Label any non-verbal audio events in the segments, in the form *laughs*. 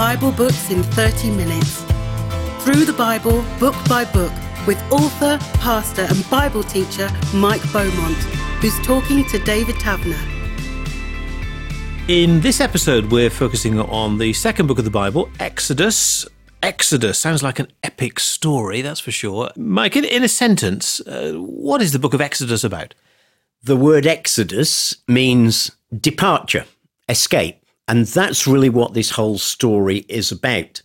Bible books in 30 minutes. Through the Bible, book by book, with author, pastor, and Bible teacher Mike Beaumont, who's talking to David Taverner. In this episode, we're focusing on the second book of the Bible, Exodus. Exodus sounds like an epic story, that's for sure. Mike, in, in a sentence, uh, what is the book of Exodus about? The word Exodus means departure, escape. And that's really what this whole story is about.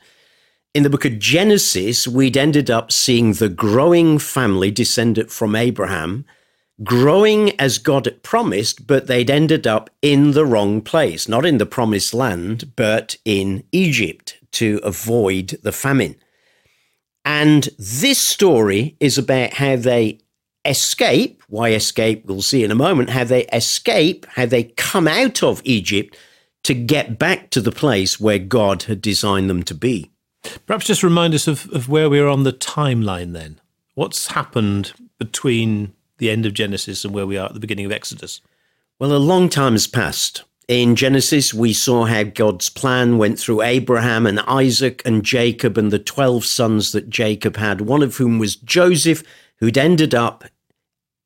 In the book of Genesis, we'd ended up seeing the growing family descended from Abraham, growing as God had promised, but they'd ended up in the wrong place, not in the promised land, but in Egypt to avoid the famine. And this story is about how they escape. Why escape? We'll see in a moment. How they escape, how they come out of Egypt to get back to the place where God had designed them to be. Perhaps just remind us of, of where we are on the timeline then. What's happened between the end of Genesis and where we are at the beginning of Exodus? Well, a long time has passed. In Genesis, we saw how God's plan went through Abraham and Isaac and Jacob and the 12 sons that Jacob had, one of whom was Joseph, who'd ended up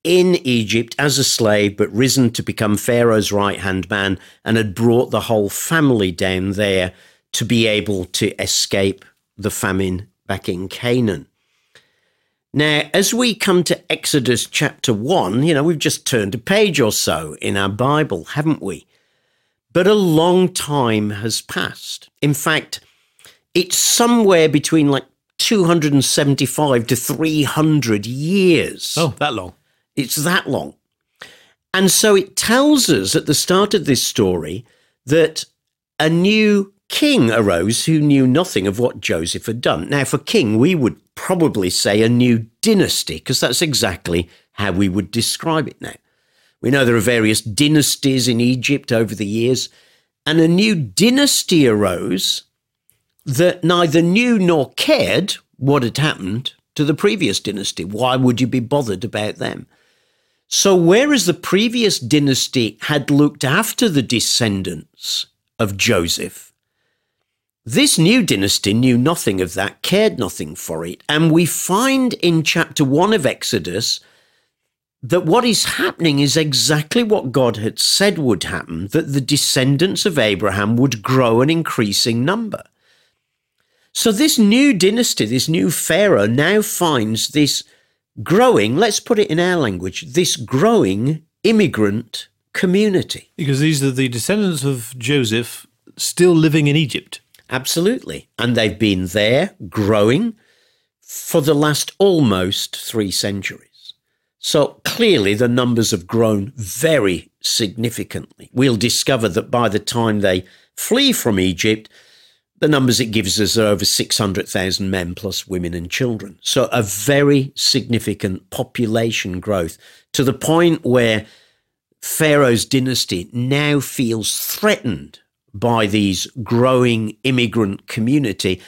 in Egypt as a slave, but risen to become Pharaoh's right hand man and had brought the whole family down there to be able to escape the famine back in Canaan. Now, as we come to Exodus chapter 1, you know, we've just turned a page or so in our Bible, haven't we? But a long time has passed. In fact, it's somewhere between like 275 to 300 years. Oh, that long. It's that long. And so it tells us at the start of this story that a new king arose who knew nothing of what Joseph had done. Now, for king, we would probably say a new dynasty, because that's exactly how we would describe it now. We know there are various dynasties in Egypt over the years, and a new dynasty arose that neither knew nor cared what had happened to the previous dynasty. Why would you be bothered about them? So, whereas the previous dynasty had looked after the descendants of Joseph, this new dynasty knew nothing of that, cared nothing for it. And we find in chapter one of Exodus that what is happening is exactly what God had said would happen that the descendants of Abraham would grow an increasing number. So, this new dynasty, this new Pharaoh, now finds this growing, let's put it in our language, this growing immigrant community. Because these are the descendants of Joseph still living in Egypt. Absolutely. And they've been there growing for the last almost three centuries. So clearly the numbers have grown very significantly. We'll discover that by the time they flee from Egypt, the numbers it gives us are over 600,000 men plus women and children. So a very significant population growth to the point where Pharaoh's dynasty now feels threatened by these growing immigrant community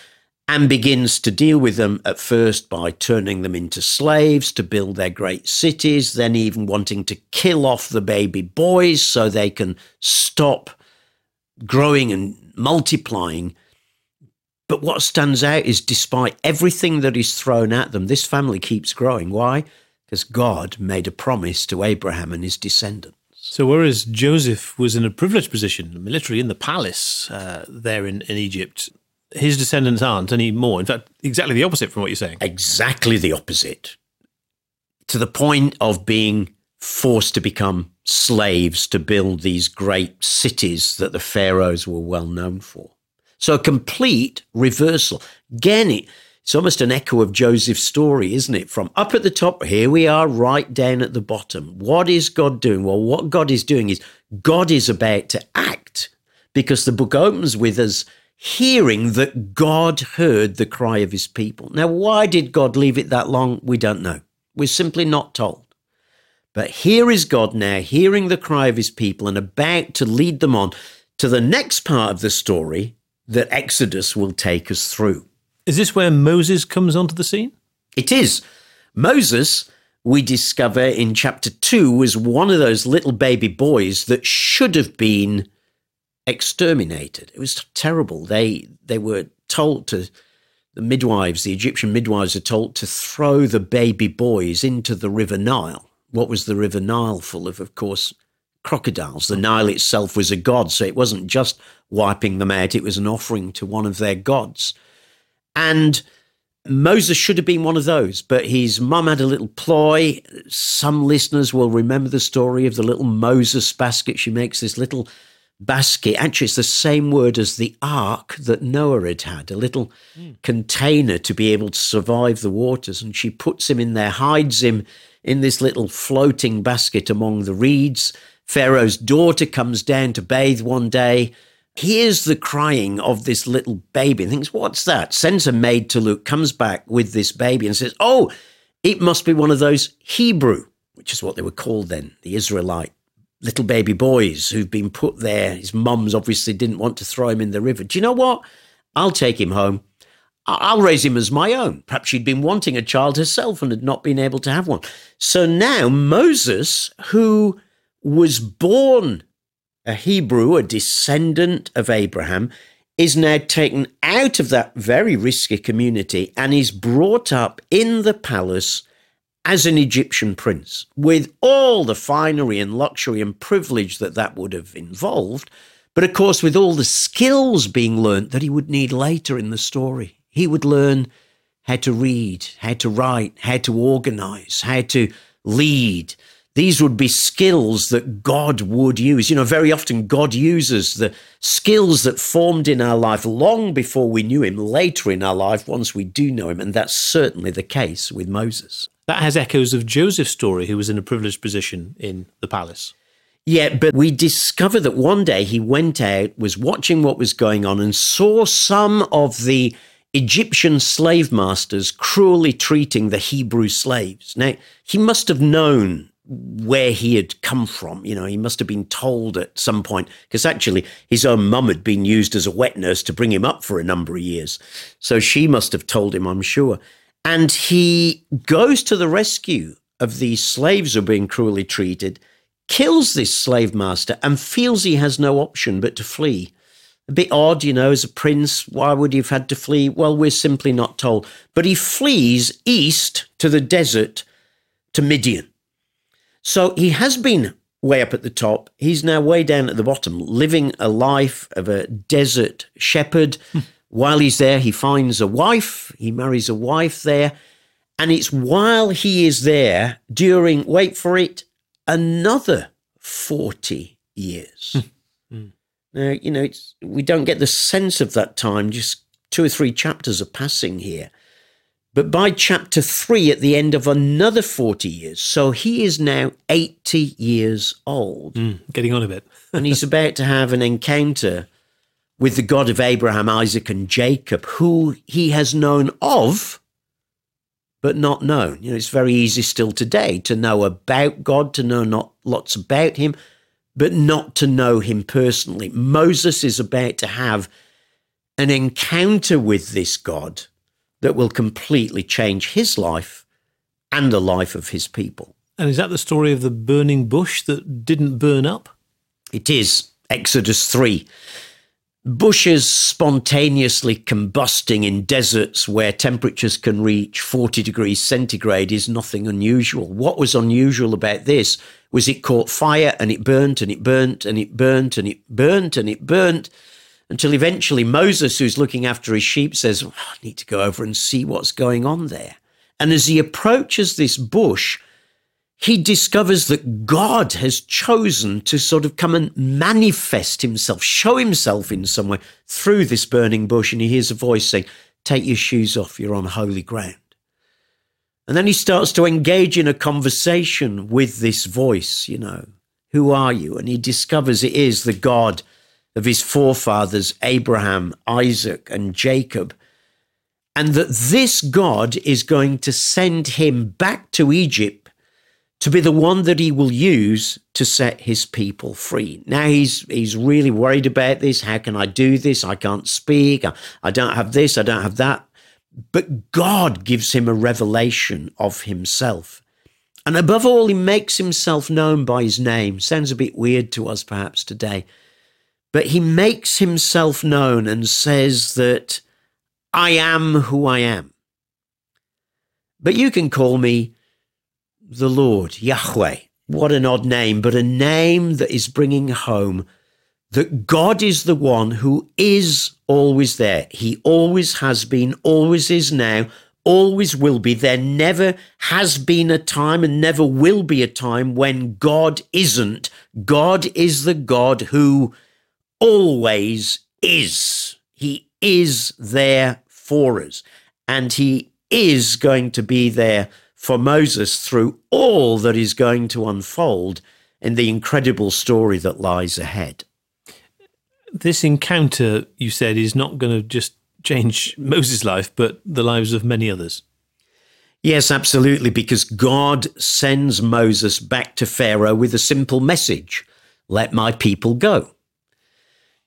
and begins to deal with them at first by turning them into slaves to build their great cities, then even wanting to kill off the baby boys so they can stop growing and multiplying but what stands out is despite everything that is thrown at them, this family keeps growing. Why? Because God made a promise to Abraham and his descendants. So, whereas Joseph was in a privileged position, literally in the palace uh, there in, in Egypt, his descendants aren't anymore. In fact, exactly the opposite from what you're saying. Exactly the opposite. To the point of being forced to become slaves to build these great cities that the pharaohs were well known for. So a complete reversal. Again, it's almost an echo of Joseph's story, isn't it? From up at the top, here we are right down at the bottom. What is God doing? Well, what God is doing is God is about to act because the book opens with us hearing that God heard the cry of his people. Now, why did God leave it that long? We don't know. We're simply not told. But here is God now hearing the cry of his people and about to lead them on to the next part of the story that Exodus will take us through. Is this where Moses comes onto the scene? It is. Moses, we discover in chapter 2, was one of those little baby boys that should have been exterminated. It was terrible. They they were told to the midwives, the Egyptian midwives, are told to throw the baby boys into the River Nile. What was the River Nile full of? Of course, crocodiles. The Nile itself was a god, so it wasn't just wiping them out, it was an offering to one of their gods. And Moses should have been one of those, but his mum had a little ploy. Some listeners will remember the story of the little Moses basket. She makes this little basket. Actually, it's the same word as the ark that Noah had had, a little mm. container to be able to survive the waters. And she puts him in there, hides him in this little floating basket among the reeds. Pharaoh's daughter comes down to bathe one day hears the crying of this little baby and thinks, What's that? Sends a maid to look, comes back with this baby and says, Oh, it must be one of those Hebrew, which is what they were called then, the Israelite little baby boys who've been put there. His mums obviously didn't want to throw him in the river. Do you know what? I'll take him home. I'll raise him as my own. Perhaps she'd been wanting a child herself and had not been able to have one. So now Moses, who was born a Hebrew, a descendant of Abraham, is now taken out of that very risky community and is brought up in the palace as an Egyptian prince, with all the finery and luxury and privilege that that would have involved, but of course, with all the skills being learnt that he would need later in the story. He would learn how to read, how to write, how to organize, how to lead, these would be skills that God would use. You know, very often God uses the skills that formed in our life long before we knew Him later in our life once we do know Him. And that's certainly the case with Moses. That has echoes of Joseph's story, who was in a privileged position in the palace. Yeah, but we discover that one day he went out, was watching what was going on, and saw some of the Egyptian slave masters cruelly treating the Hebrew slaves. Now, he must have known where he had come from. You know, he must have been told at some point, because actually his own mum had been used as a wet nurse to bring him up for a number of years. So she must have told him, I'm sure. And he goes to the rescue of these slaves who are being cruelly treated, kills this slave master, and feels he has no option but to flee. A bit odd, you know, as a prince, why would he have had to flee? Well, we're simply not told. But he flees east to the desert to Midian. So he has been way up at the top. He's now way down at the bottom, living a life of a desert shepherd. Hmm. while he's there, he finds a wife, he marries a wife there. And it's while he is there during, wait for it, another 40 years. Mm. Now, you know, we don't get the sense of that time, just two or three chapters are passing here. But by chapter three, at the end of another 40 years, so he is now 80 years old. Mm, getting on a bit. *laughs* and he's about to have an encounter with the God of Abraham, Isaac, and Jacob, who he has known of, but not known. You know, it's very easy still today to know about God, to know not lots about him, but not to know him personally. Moses is about to have an encounter with this God that will completely change his life and the life of his people. And is that the story of the burning bush that didn't burn up? It is. Exodus 3. Bushes spontaneously combusting in deserts where temperatures can reach 40 degrees centigrade is nothing unusual. What was unusual about this was it caught fire and it burnt and it burnt and it burnt and it burnt and it burnt until eventually Moses, who's looking after his sheep, says, oh, I need to go over and see what's going on there. And as he approaches this bush, he discovers that God has chosen to sort of come and manifest himself, show himself in some way through this burning bush. And he hears a voice saying, Take your shoes off, you're on holy ground. And then he starts to engage in a conversation with this voice, you know, who are you? And he discovers it is the God of his forefathers, Abraham, Isaac, and Jacob, and that this God is going to send him back to Egypt to be the one that he will use to set his people free. Now he's he's really worried about this. How can I do this? I can't speak. I, I don't have this. I don't have that. But God gives him a revelation of himself. And above all, he makes himself known by his name. Sounds a bit weird to us perhaps today. But he makes himself known and says that I am who I am. But you can call me the Lord, Yahweh. What an odd name, but a name that is bringing home that God is the one who is always there. He always has been, always is now, always will be. There never has been a time and never will be a time when God isn't. God is the God who always is. He is there for us. And he is going to be there for Moses through all that is going to unfold in the incredible story that lies ahead. This encounter, you said, is not going to just change Moses' life, but the lives of many others. Yes, absolutely, because God sends Moses back to Pharaoh with a simple message let my people go.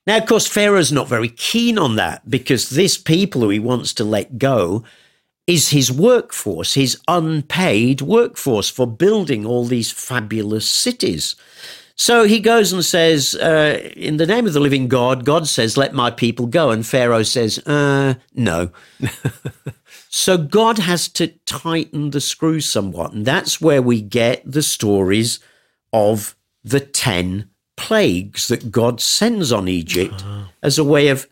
Now, of course, Pharaoh's not very keen on that because this people who he wants to let go is his workforce, his unpaid workforce for building all these fabulous cities. So he goes and says, uh, In the name of the living God, God says, Let my people go. And Pharaoh says, uh, No. *laughs* so God has to tighten the screw somewhat. And that's where we get the stories of the 10 plagues that God sends on Egypt uh-huh. as a way of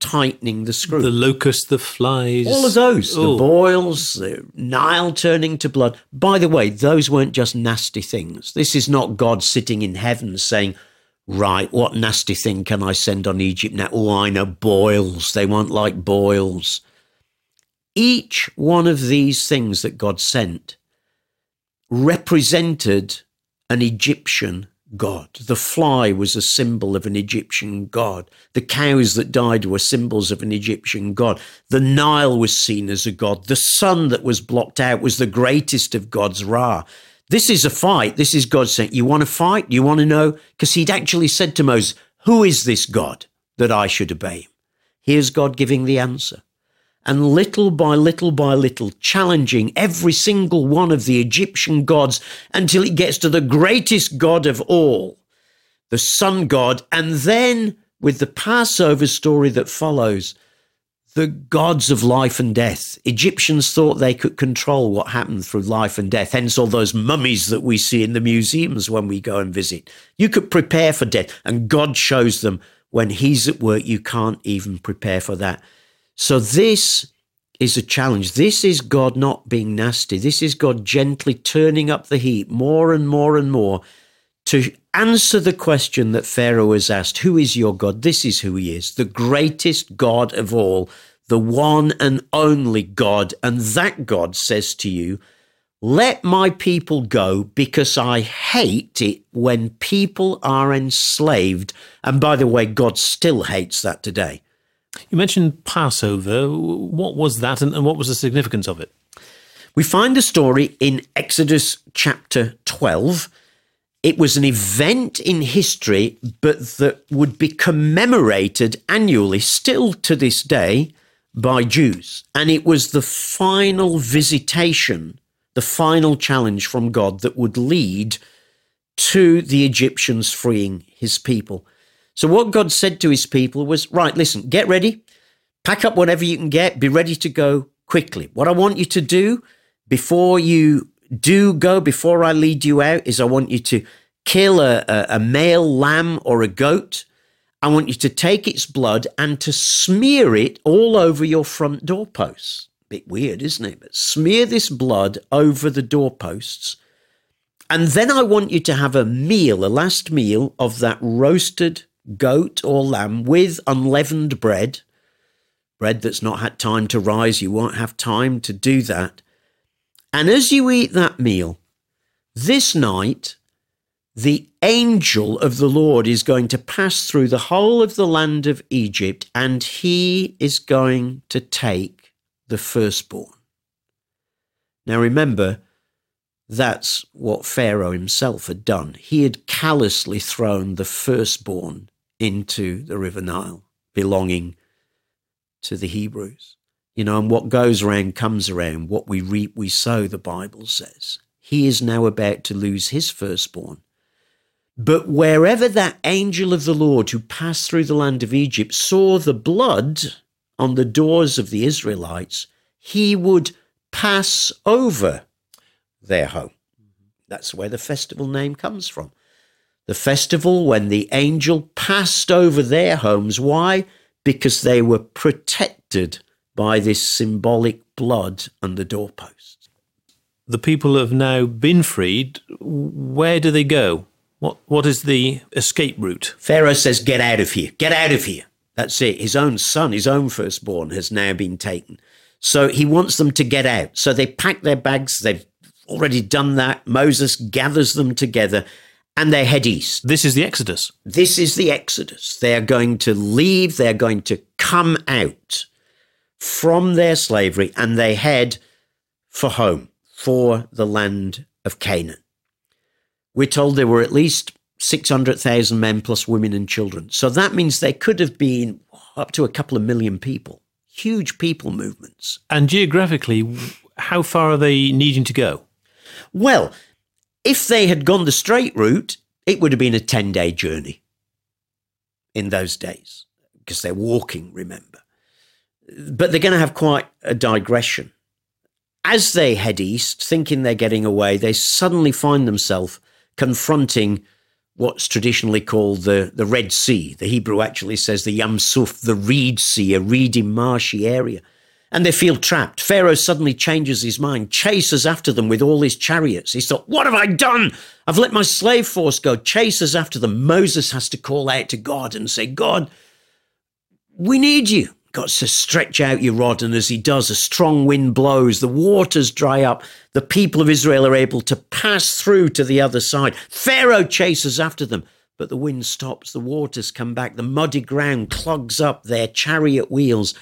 tightening the screw. The locust, the flies. All of those. The boils, the Nile turning to blood. By the way, those weren't just nasty things. This is not God sitting in heaven saying, right, what nasty thing can I send on Egypt now? Oh, I know boils. They won't like boils. Each one of these things that God sent represented an Egyptian god. The fly was a symbol of an Egyptian god. The cows that died were symbols of an Egyptian god. The Nile was seen as a god. The sun that was blocked out was the greatest of gods, Ra. This is a fight. This is God saying, You want to fight? You want to know? Because he'd actually said to Moses, Who is this God that I should obey? Here's God giving the answer and little by little by little challenging every single one of the Egyptian gods until it gets to the greatest God of all, the sun god. And then with the Passover story that follows, the gods of life and death. Egyptians thought they could control what happened through life and death, hence all those mummies that we see in the museums when we go and visit. You could prepare for death, and God shows them when He's at work, you can't even prepare for that. So this is a challenge. This is God not being nasty. This is God gently turning up the heat more and more and more to answer the question that Pharaoh has asked Who is your God? This is who he is, the greatest God of all, the one and only God. And that God says to you, Let my people go because I hate it when people are enslaved. And by the way, God still hates that today. You mentioned Passover. What was that and, and what was the significance of it? We find the story in Exodus chapter 12. It was an event in history, but that would be commemorated annually, still to this day, by Jews. And it was the final visitation, the final challenge from God that would lead to the Egyptians freeing his people. So, what God said to his people was, right, listen, get ready, pack up whatever you can get, be ready to go quickly. What I want you to do before you do go, before I lead you out, is I want you to kill a, a, a male lamb or a goat. I want you to take its blood and to smear it all over your front doorposts. Bit weird, isn't it? But smear this blood over the doorposts. And then I want you to have a meal, a last meal of that roasted goat or lamb with unleavened bread, bread that's not had time to rise, you won't have time to do that. And as you eat that meal, this night, the angel of the Lord is going to pass through the whole of the land of Egypt and he is going to take the firstborn. Now remember, that's what Pharaoh himself had done. He had callously thrown the firstborn into the River Nile, belonging to the Hebrews. You know, and what goes around comes around. What we reap, we sow, the Bible says. He is now about to lose his firstborn. But wherever that angel of the Lord who passed through the land of Egypt saw the blood on the doors of the Israelites, he would pass over their home. Mm-hmm. That's where the festival name comes from. The festival when the angel passed over their homes. Why? Because they were protected by this symbolic blood on the doorposts. The people have now been freed. Where do they go? What, what is the escape route? Pharaoh says, Get out of here, get out of here. That's it. His own son, his own firstborn, has now been taken. So he wants them to get out. So they pack their bags. They've already done that. Moses gathers them together and they head east. This is the Exodus. This is the Exodus. They are going to leave, they're going to come out from their slavery and they head for home, for the land of Canaan. We're told there were at least 600,000 men plus women and children. So that means there could have been up to a couple of million people. Huge people movements. And geographically, how far are they needing to go? Well, if they had gone the straight route, it would have been a 10 day journey in those days because they're walking, remember. But they're going to have quite a digression. As they head east, thinking they're getting away, they suddenly find themselves confronting what's traditionally called the, the Red Sea. The Hebrew actually says the Yam Suf, the Reed Sea, a reedy, marshy area. And they feel trapped. Pharaoh suddenly changes his mind, chases after them with all his chariots. He thought, What have I done? I've let my slave force go. Chases after them. Moses has to call out to God and say, God, we need you. Got to stretch out your rod, and as he does, a strong wind blows, the waters dry up, the people of Israel are able to pass through to the other side. Pharaoh chases after them, but the wind stops, the waters come back, the muddy ground clogs up their chariot wheels.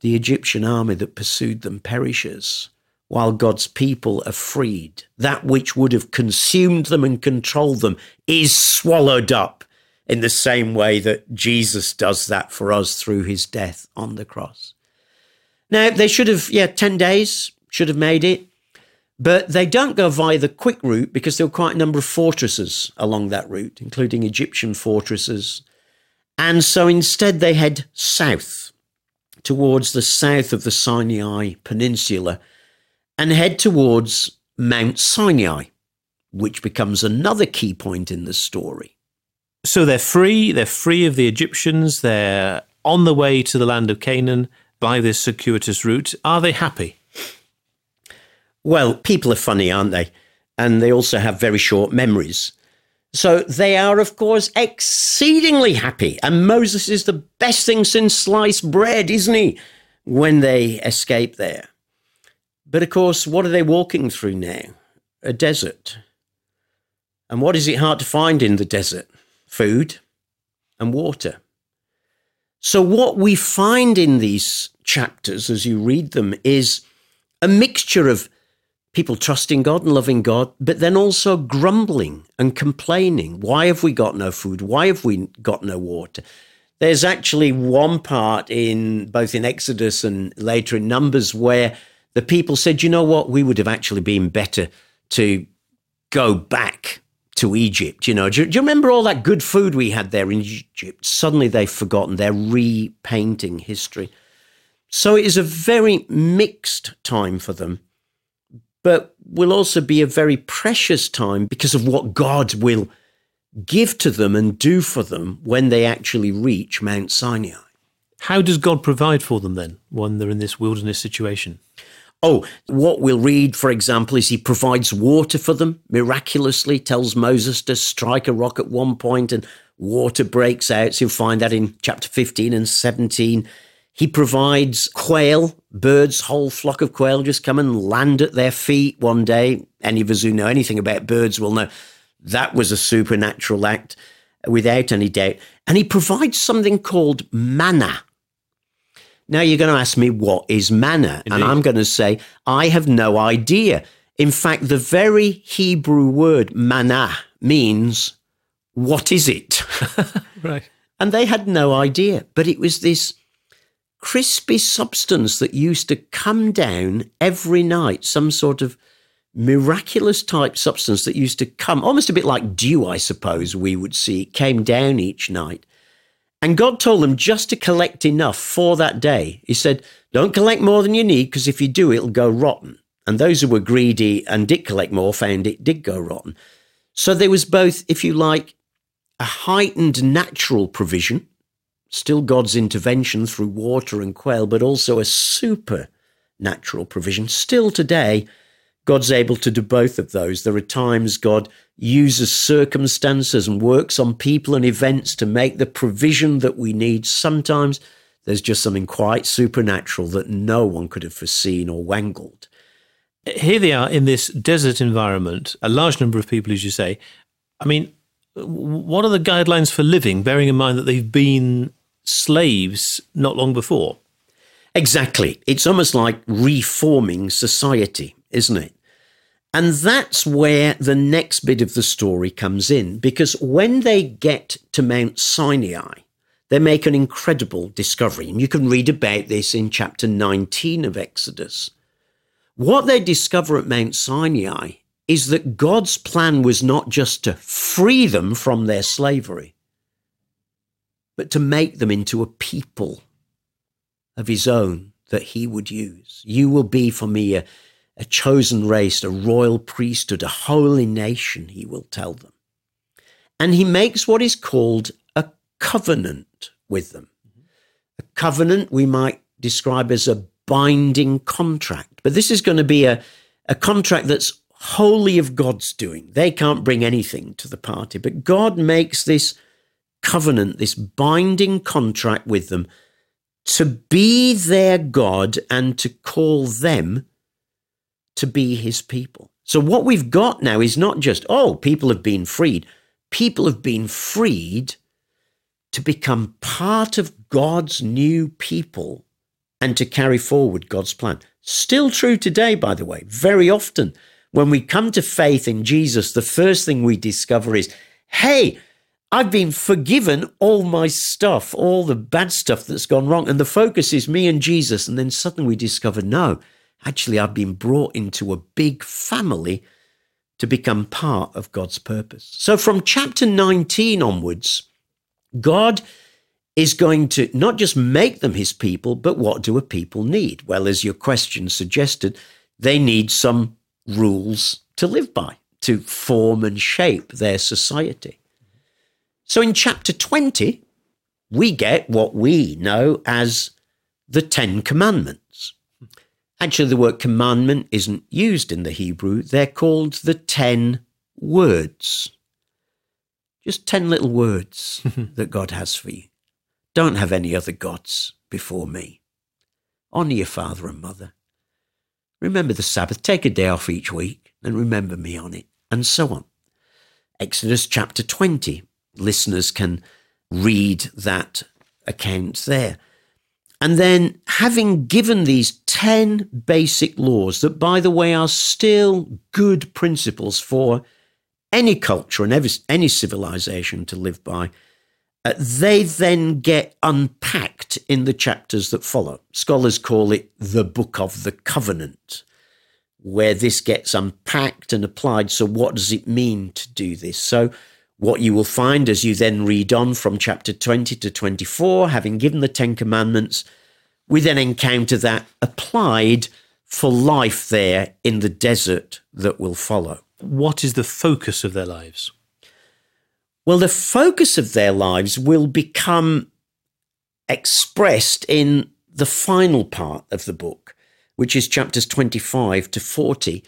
The Egyptian army that pursued them perishes, while God's people are freed. That which would have consumed them and controlled them is swallowed up in the same way that Jesus does that for us through his death on the cross. Now, they should have, yeah, 10 days, should have made it, but they don't go via the quick route because there were quite a number of fortresses along that route, including Egyptian fortresses. And so instead, they head south towards the south of the Sinai Peninsula and head towards Mount Sinai, which becomes another key point in the story. So they're free. They're free of the Egyptians. They're on the way to the land of Canaan by this circuitous route. Are they happy? Well, people are funny, aren't they? And they also have very short memories. So they are, of course, exceedingly happy. And Moses is the best thing since sliced bread, isn't he? When they escape there. But of course, what are they walking through now? A desert. And what is it hard to find in the desert? food, and water. So, what we find in these chapters as you read them is a mixture of people trusting God and loving God, but then also grumbling and complaining. Why have we got no food? Why have we got no water? There's actually one part in both in Exodus and later in Numbers where the people said, you know what, we would have actually been better to go back to Egypt. You know, do you, do you, remember all that good food we had there in Egypt? Suddenly they've forgotten. They're repainting history. So it is a very mixed time for them, but will also be a very precious time because of what God will give to them and do for them when they actually reach Mount Sinai. How does God provide for them then when they're in this wilderness situation? Oh, what we'll read, for example, is he provides water for them miraculously, tells Moses to strike a rock at one point and water breaks out. So you'll find that in chapter 15 and 17. He provides quail, birds, whole flock of quail just come and land at their feet one day. Any of us who know anything about birds will know that was a supernatural act without any doubt. And he provides something called manna. Now you're going to ask me, what is manna? Indeed. And I'm going to say, I have no idea. In fact, the very Hebrew word manna means, what is it? *laughs* right. And they had no idea. But it was this crispy substance that used to come down every night, some sort of miraculous type substance that used to come, almost a bit like dew, I suppose we would see, came down each night. And God told them just to collect enough for that day. He said, Don't collect more than you need, because if you do, it'll go rotten. And those who were greedy and did collect more found it did go rotten. So there was both, if you like, a heightened natural provision, still God's intervention through water and quail, but also a supernatural provision. Still today, God's able to do both of those. There are times God uses circumstances and works on people and events to make the provision that we need. Sometimes there's just something quite supernatural that no one could have foreseen or wangled here they are in this desert environment, a large number of people, as you say. I mean, what are the guidelines for living, bearing in mind that they've been slaves not long before? Exactly. It's almost like reforming society, isn't it? And that's where the next bit of the story comes in, because when they get to Mount Sinai, they make an incredible discovery. And you can read about this in chapter 19 of Exodus. What they discover at Mount Sinai is that God's plan was not just to free them from their slavery, but to make them into a people of his own that he would use. You will be for me a, a chosen race, a royal priesthood, a holy nation, he will tell them. And he makes what is called a covenant with them. A covenant we might describe as a binding contract. But this is going to be a, a contract that's wholly of God's doing. They can't bring anything to the party, but God makes this covenant, this binding contract with them to be their God and to call them to be his people. So, what we've got now is not just, oh, people have been freed. People have been freed to become part of God's new people and to carry forward God's plan. Still true today, by the way. Very often, when we come to faith in Jesus, the first thing we discover is, hey, I've been forgiven all my stuff, all the bad stuff that's gone wrong. And the focus is me and Jesus. And then suddenly we discover, no, actually, I've been brought into a big family to become part of God's purpose. So from chapter 19 onwards, God is going to not just make them his people, but what do a people need? Well, as your question suggested, they need some rules to live by, to form and shape their society. So in chapter 20, we get what we know as the Ten Commandments. Actually, the word commandment isn't used in the Hebrew, they're called the Ten Words. Just 10 little words *laughs* that God has for you. Don't have any other gods before me. Honour your father and mother. Remember the Sabbath. Take a day off each week and remember me on it, and so on. Exodus chapter 20. Listeners can read that account there. And then, having given these 10 basic laws that, by the way, are still good principles for any culture and any civilization to live by, uh, they then get unpacked in the chapters that follow. Scholars call it the Book of the Covenant, where this gets unpacked and applied. So, what does it mean to do this? So, what you will find as you then read on from chapter 20 to 24, having given the Ten Commandments, we then encounter that applied for life there in the desert that will follow. What is the focus of their lives? Well, the focus of their lives will become expressed in the final part of the book, which is chapters 25 to 40,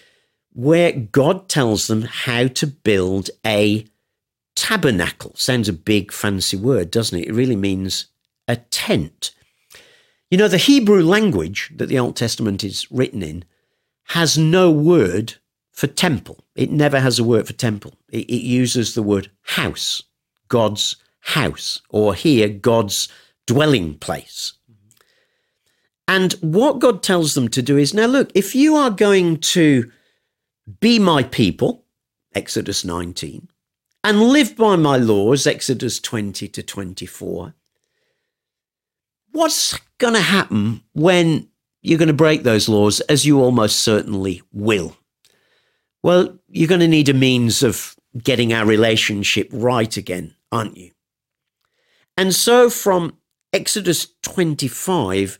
where God tells them how to build a tabernacle. Sounds a big fancy word, doesn't it? It really means a tent. You know, the Hebrew language that the Old Testament is written in has no word for temple. It never has a word for temple. It, it uses the word house, God's house, or here, God's dwelling place. And what God tells them to do is now, look, if you are going to be my people, Exodus 19, and live by my laws, Exodus 20 to 24, what's going to happen when you're going to break those laws, as you almost certainly will? Well, you're going to need a means of getting our relationship right again, aren't you? And so from Exodus 25,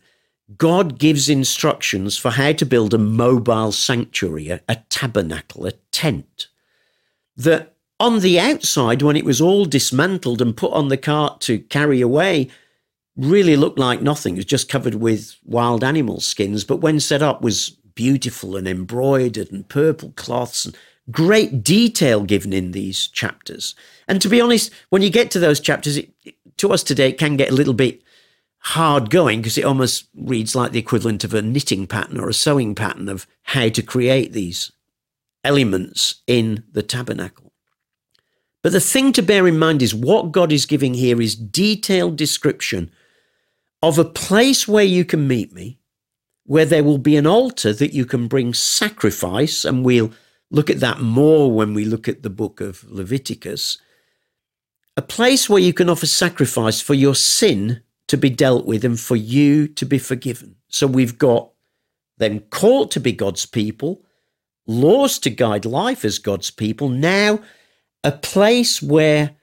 God gives instructions for how to build a mobile sanctuary, a, tabernacle, a tent. That on the outside, when it was all dismantled and put on the cart to carry away, really looked like nothing. It was just covered with wild animal skins, but when set up was beautiful and embroidered and purple cloths and great detail given in these chapters. And to be honest, when you get to those chapters, it, to us today, it can get a little bit hard going because it almost reads like the equivalent of a knitting pattern or a sewing pattern of how to create these elements in the tabernacle. But the thing to bear in mind is what God is giving here is detailed description of a place where you can meet me, where there will be an altar that you can bring sacrifice, and we'll look at that more when we look at the book of Leviticus. A place where you can offer sacrifice for your sin to be dealt with and for you to be forgiven. So we've got them called to be God's people, laws to guide life as God's people. Now, a place where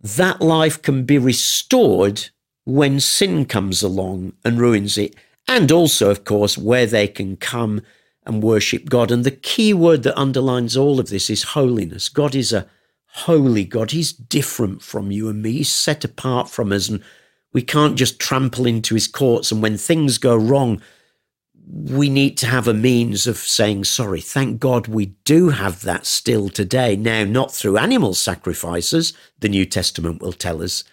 that life can be restored when sin comes along and ruins it. And also, of course, where they can come and worship God. And the key word that underlines all of this is holiness. God is a holy God. He's different from you and me. He's set apart from us. And we can't just trample into his courts. And when things go wrong, we need to have a means of saying sorry. Thank God we do have that still today. Now, not through animal sacrifices, the New Testament will tell us,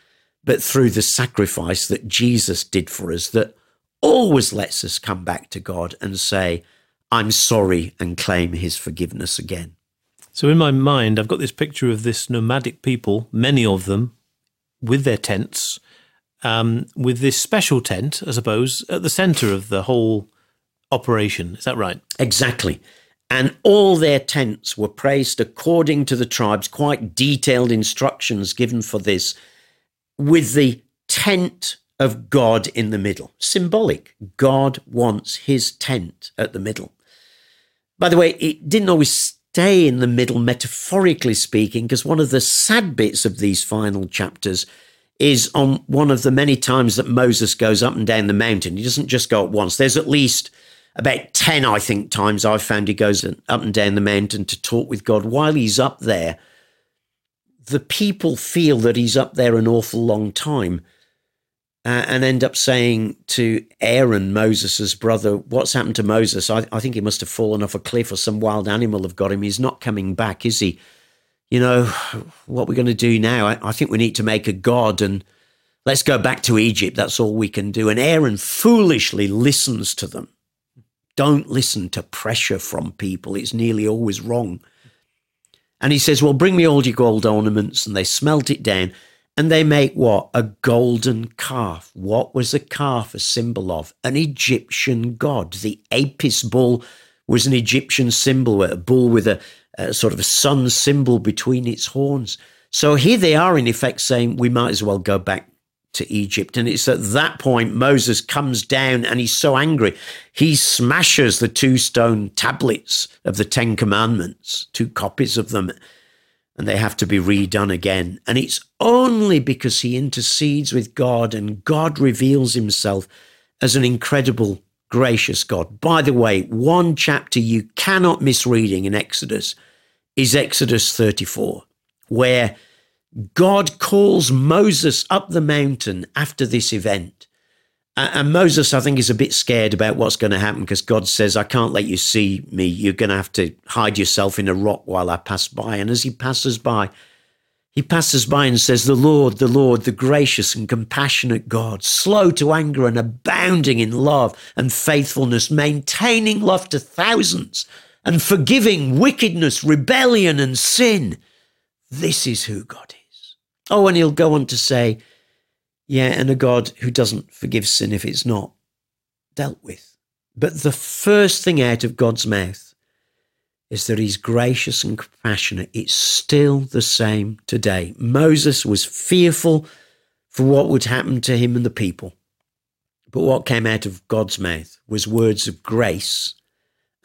but through the sacrifice that Jesus did for us that always lets us come back to God and say, I'm sorry and claim his forgiveness again. So, in my mind, I've got this picture of this nomadic people, many of them with their tents, um, with this special tent, I suppose, at the center of the whole operation. Is that right? Exactly. And all their tents were placed according to the tribes, quite detailed instructions given for this with the tent of God in the middle. Symbolic. God wants his tent at the middle. By the way, it didn't always stay in the middle, metaphorically speaking, because one of the sad bits of these final chapters is on one of the many times that Moses goes up and down the mountain. He doesn't just go up once. There's at least about 10, I think, times I've found he goes up and down the mountain to talk with God. While he's up there, the people feel that he's up there an awful long time uh, and end up saying to Aaron, Moses' brother, What's happened to Moses? I, I, think he must have fallen off a cliff or some wild animal have got him. He's not coming back, is he? You know, what we're going to do now? I, I think we need to make a god and let's go back to Egypt. That's all we can do. And Aaron foolishly listens to them. Don't listen to pressure from people, it's nearly always wrong. And he says, Well, bring me all your gold ornaments. And they smelt it down and they make what? A golden calf. What was the calf a symbol of? An Egyptian god. The Apis bull was an Egyptian symbol, a bull with a, a sort of a sun symbol between its horns. So here they are, in effect, saying we might as well go back to Egypt. And it's at that point Moses comes down and he's so angry. He smashes the two stone tablets of the Ten Commandments, two copies of them, and they have to be redone again. And it's only because he intercedes with God and God reveals himself as an incredible, gracious God. By the way, one chapter you cannot miss reading in Exodus is Exodus 34, where God calls Moses up the mountain after this event. And Moses, I think, is a bit scared about what's going to happen because God says, I can't let you see me. You're going to have to hide yourself in a rock while I pass by. And as he passes by, he passes by and says, The Lord, the Lord, the gracious and compassionate God, slow to anger and abounding in love and faithfulness, maintaining love to thousands and forgiving wickedness, rebellion, and sin. This is who God. Oh, and he'll go on to say, yeah, and a God who doesn't forgive sin if it's not dealt with. But the first thing out of God's mouth is that he's gracious and compassionate. It's still the same today. Moses was fearful for what would happen to him and the people. But what came out of God's mouth was words of grace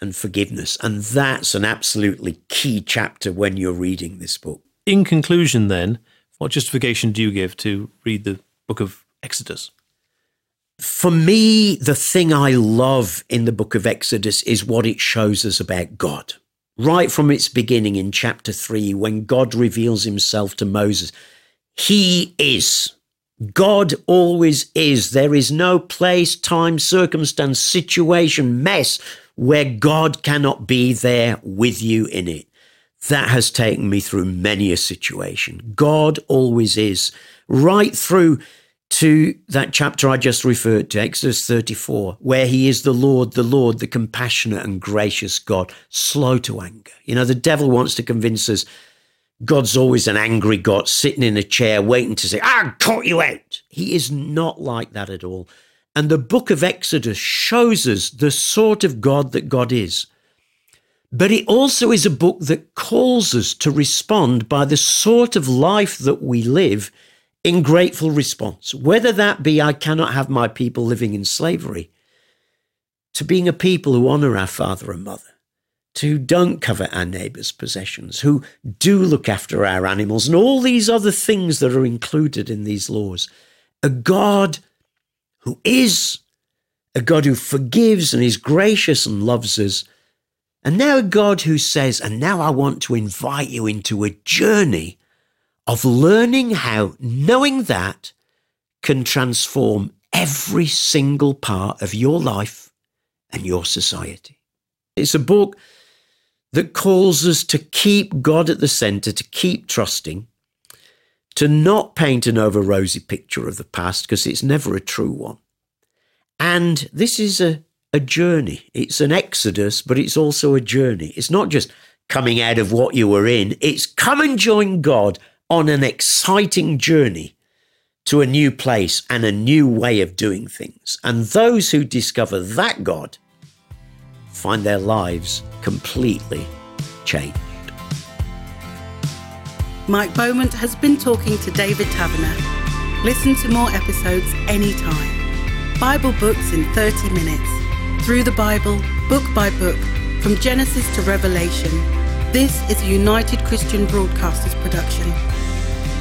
and forgiveness. And that's an absolutely key chapter when you're reading this book. In conclusion, then, what justification do you give to read the book of Exodus? For me, the thing I love in the book of Exodus is what it shows us about God. Right from its beginning in chapter 3, when God reveals himself to Moses, he is. God always is. There is no place, time, circumstance, situation, mess where God cannot be there with you in it. That has taken me through many a situation. God always is. Right through to that chapter I just referred to, Exodus 34, where he is the Lord, the Lord, the compassionate and gracious God, slow to anger. You know, the devil wants to convince us God's always an angry God sitting in a chair waiting to say, I caught you out. He is not like that at all. And the book of Exodus shows us the sort of God that God is. But it also is a book that calls us to respond by the sort of life that we live in grateful response, whether that be I cannot have my people living in slavery, to being a people who honor our father and mother, to don't covet our neighbour's possessions, who do look after our animals, and all these other things that are included in these laws. A God who is a God who forgives and is gracious and loves us. And now a God who says, and now I want to invite you into a journey of learning how knowing that can transform every single part of your life and your society. It's a book that calls us to keep God at the center, to keep trusting, to not paint an over rosy picture of the past because it's never a true one. And this is a, a journey. It's an exodus, but it's also a journey. It's not just coming out of what you were in, it's come and join God on an exciting journey to a new place and a new way of doing things. And those who discover that God find their lives completely changed. Mike Beaumont has been talking to David Taverner. Listen to more episodes anytime. Bible books in 30 minutes. Through the Bible, book by book, from Genesis to Revelation. This is a United Christian Broadcasters production.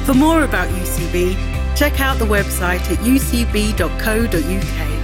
For more about UCB, check out the website at ucb.co.uk.